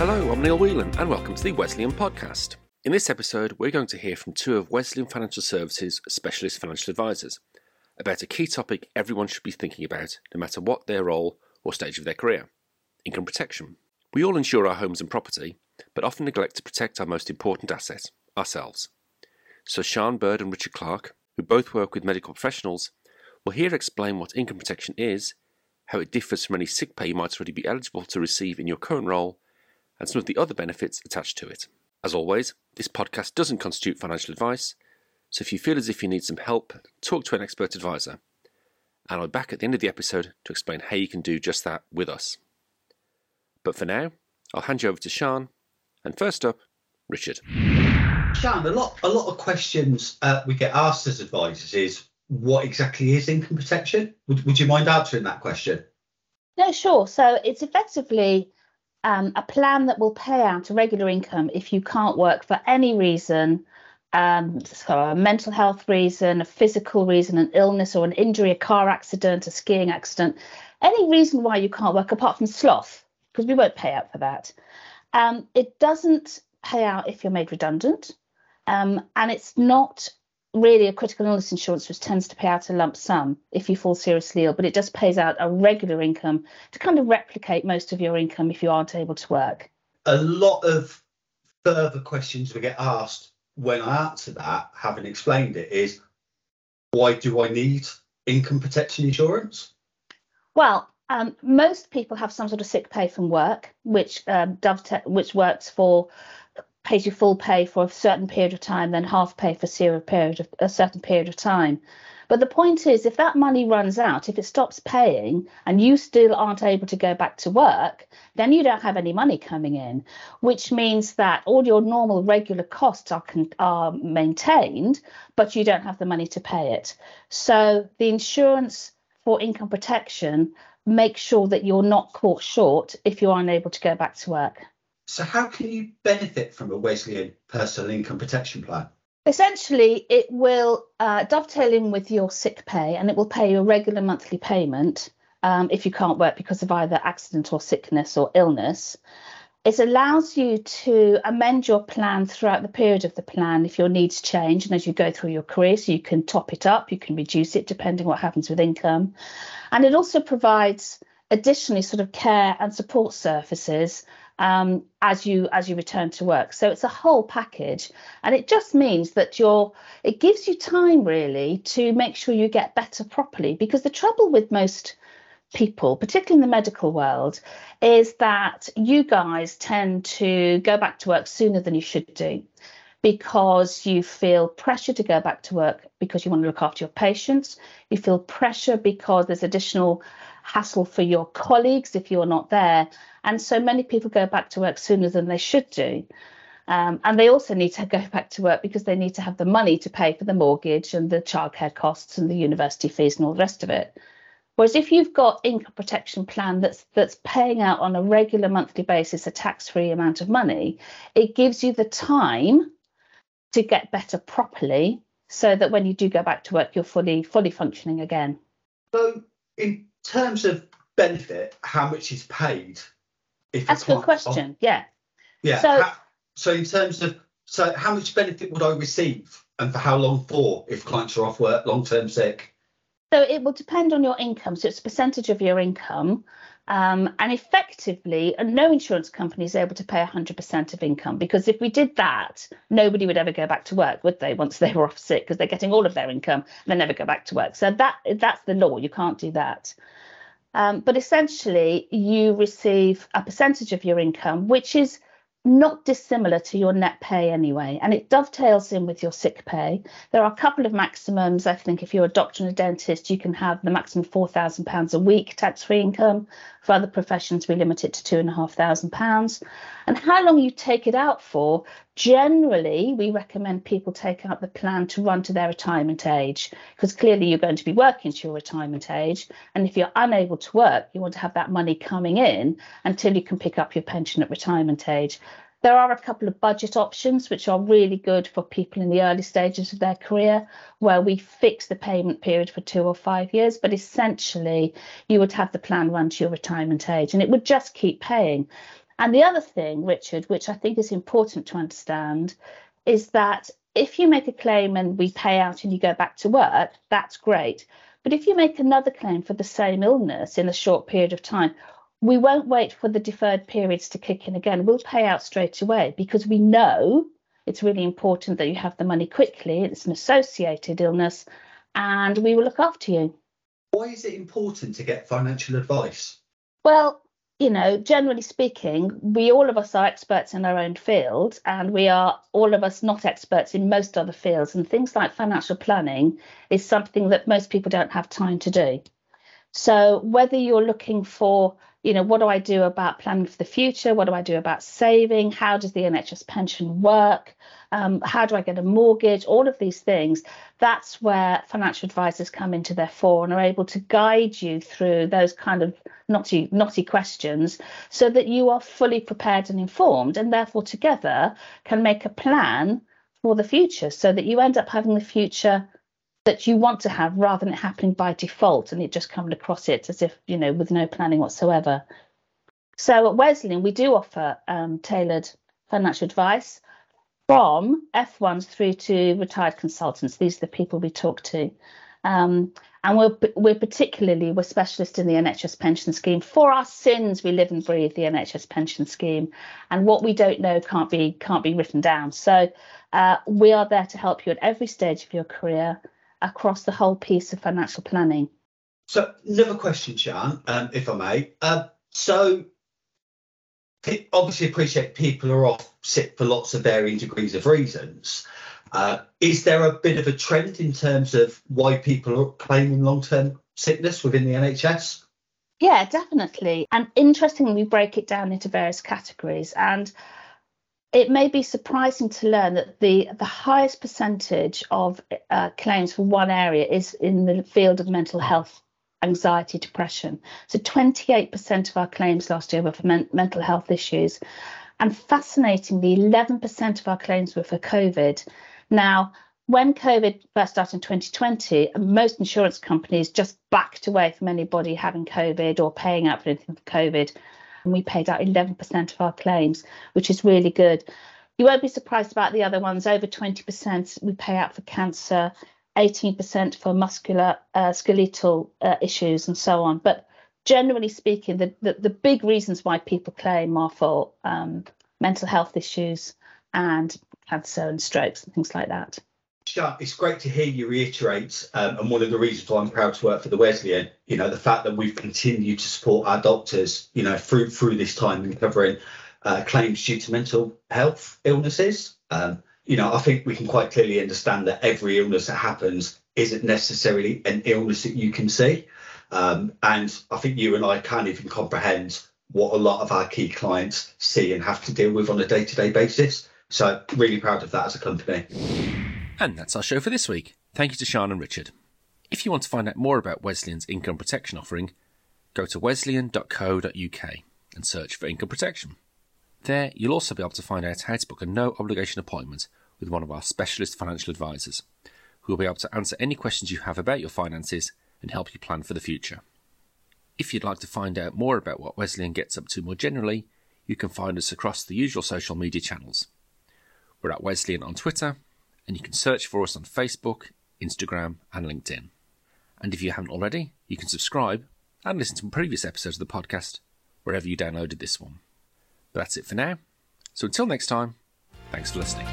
Hello, I'm Neil Whelan, and welcome to the Wesleyan Podcast. In this episode, we're going to hear from two of Wesleyan Financial Services specialist financial advisors about a key topic everyone should be thinking about, no matter what their role or stage of their career income protection. We all insure our homes and property, but often neglect to protect our most important asset, ourselves. So, Sian Bird and Richard Clarke, who both work with medical professionals, will here explain what income protection is, how it differs from any sick pay you might already be eligible to receive in your current role, and some of the other benefits attached to it. As always, this podcast doesn't constitute financial advice, so if you feel as if you need some help, talk to an expert advisor. And I'll be back at the end of the episode to explain how you can do just that with us. But for now, I'll hand you over to Sian, and first up, Richard. Sian, a lot, a lot of questions uh, we get asked as advisors is what exactly is income protection? Would, would you mind answering that question? No, sure. So it's effectively um, a plan that will pay out a regular income if you can't work for any reason, um, so a mental health reason, a physical reason, an illness or an injury, a car accident, a skiing accident, any reason why you can't work apart from sloth, because we won't pay out for that. Um, it doesn't pay out if you're made redundant, um, and it's not really a critical illness insurance which tends to pay out a lump sum if you fall seriously ill, but it just pays out a regular income to kind of replicate most of your income if you aren't able to work. A lot of further questions we get asked when I answer that, having explained it, is why do I need income protection insurance? Well, um, most people have some sort of sick pay from work, which um, dovetail, which works for pays you full pay for a certain period of time, then half pay for zero period of, a certain period of time. But the point is, if that money runs out, if it stops paying and you still aren't able to go back to work, then you don't have any money coming in, which means that all your normal regular costs are, are maintained, but you don't have the money to pay it. So the insurance for income protection makes sure that you're not caught short if you're unable to go back to work. So, how can you benefit from a Wesleyan personal income protection plan? Essentially, it will uh, dovetail in with your sick pay and it will pay you a regular monthly payment um, if you can't work because of either accident or sickness or illness. It allows you to amend your plan throughout the period of the plan if your needs change and as you go through your career, so you can top it up, you can reduce it depending what happens with income. And it also provides additionally sort of care and support services um, as you as you return to work. So it's a whole package, and it just means that you're it gives you time really to make sure you get better properly. Because the trouble with most people, particularly in the medical world, is that you guys tend to go back to work sooner than you should do because you feel pressure to go back to work because you want to look after your patients. You feel pressure because there's additional hassle for your colleagues if you're not there. And so many people go back to work sooner than they should do. Um, and they also need to go back to work because they need to have the money to pay for the mortgage and the childcare costs and the university fees and all the rest of it. Whereas if you've got income protection plan that's that's paying out on a regular monthly basis a tax-free amount of money, it gives you the time to get better properly so that when you do go back to work you're fully fully functioning again. So in terms of benefit, how much is paid? If That's a good question. Yeah. Yeah. So, how, so in terms of so how much benefit would I receive and for how long for if clients are off work, long term sick? So it will depend on your income. So it's a percentage of your income. Um, and effectively, no insurance company is able to pay 100% of income because if we did that, nobody would ever go back to work, would they? Once they were off sick, because they're getting all of their income, they never go back to work. So that that's the law. You can't do that. Um, but essentially, you receive a percentage of your income, which is not dissimilar to your net pay anyway, and it dovetails in with your sick pay. There are a couple of maximums. I think if you're a doctor and a dentist, you can have the maximum £4,000 a week tax free income. For other professions, we limit it to £2,500. And how long you take it out for, generally, we recommend people take out the plan to run to their retirement age, because clearly you're going to be working to your retirement age. And if you're unable to work, you want to have that money coming in until you can pick up your pension at retirement age. There are a couple of budget options which are really good for people in the early stages of their career, where we fix the payment period for two or five years. But essentially, you would have the plan run to your retirement age and it would just keep paying. And the other thing, Richard, which I think is important to understand, is that if you make a claim and we pay out and you go back to work, that's great. But if you make another claim for the same illness in a short period of time, we won't wait for the deferred periods to kick in again. We'll pay out straight away because we know it's really important that you have the money quickly. It's an associated illness and we will look after you. Why is it important to get financial advice? Well, you know, generally speaking, we all of us are experts in our own field, and we are all of us not experts in most other fields. And things like financial planning is something that most people don't have time to do. So, whether you're looking for you know, what do I do about planning for the future? What do I do about saving? How does the NHS pension work? Um, how do I get a mortgage? All of these things. That's where financial advisors come into their fore and are able to guide you through those kind of knotty, knotty questions so that you are fully prepared and informed, and therefore together can make a plan for the future so that you end up having the future that you want to have rather than it happening by default and it just coming across it as if, you know, with no planning whatsoever. So at Wesleyan, we do offer um, tailored financial advice from F1s through to retired consultants. These are the people we talk to. Um, and we're, we're particularly, we're specialists in the NHS pension scheme. For our sins, we live and breathe the NHS pension scheme. And what we don't know can't be, can't be written down. So uh, we are there to help you at every stage of your career across the whole piece of financial planning. So, another question, Sian, um, if I may. Uh, so, obviously, appreciate people are off sick for lots of varying degrees of reasons. Uh, is there a bit of a trend in terms of why people are claiming long term sickness within the NHS? Yeah, definitely. And interestingly, we break it down into various categories. And it may be surprising to learn that the, the highest percentage of uh, claims for one area is in the field of mental health, anxiety, depression. So 28% of our claims last year were for men- mental health issues. And fascinatingly, 11% of our claims were for COVID. Now, when COVID first started in 2020, most insurance companies just backed away from anybody having COVID or paying out for anything for COVID and we paid out 11% of our claims, which is really good. You won't be surprised about the other ones. Over 20% we pay out for cancer, 18% for muscular uh, skeletal uh, issues, and so on. But generally speaking, the, the, the, big reasons why people claim are for um, mental health issues and cancer and strokes and things like that. It's great to hear you reiterate, um, and one of the reasons why I'm proud to work for the Wesleyan, you know, the fact that we've continued to support our doctors, you know, through through this time in covering uh, claims due to mental health illnesses. Um, you know, I think we can quite clearly understand that every illness that happens isn't necessarily an illness that you can see. Um, and I think you and I can't even comprehend what a lot of our key clients see and have to deal with on a day to day basis. So, really proud of that as a company. And that's our show for this week. Thank you to Sian and Richard. If you want to find out more about Wesleyan's income protection offering, go to wesleyan.co.uk and search for income protection. There, you'll also be able to find out how to book a no obligation appointment with one of our specialist financial advisors, who will be able to answer any questions you have about your finances and help you plan for the future. If you'd like to find out more about what Wesleyan gets up to more generally, you can find us across the usual social media channels. We're at Wesleyan on Twitter and you can search for us on Facebook, Instagram, and LinkedIn. And if you haven't already, you can subscribe and listen to previous episodes of the podcast wherever you downloaded this one. But that's it for now. So until next time, thanks for listening.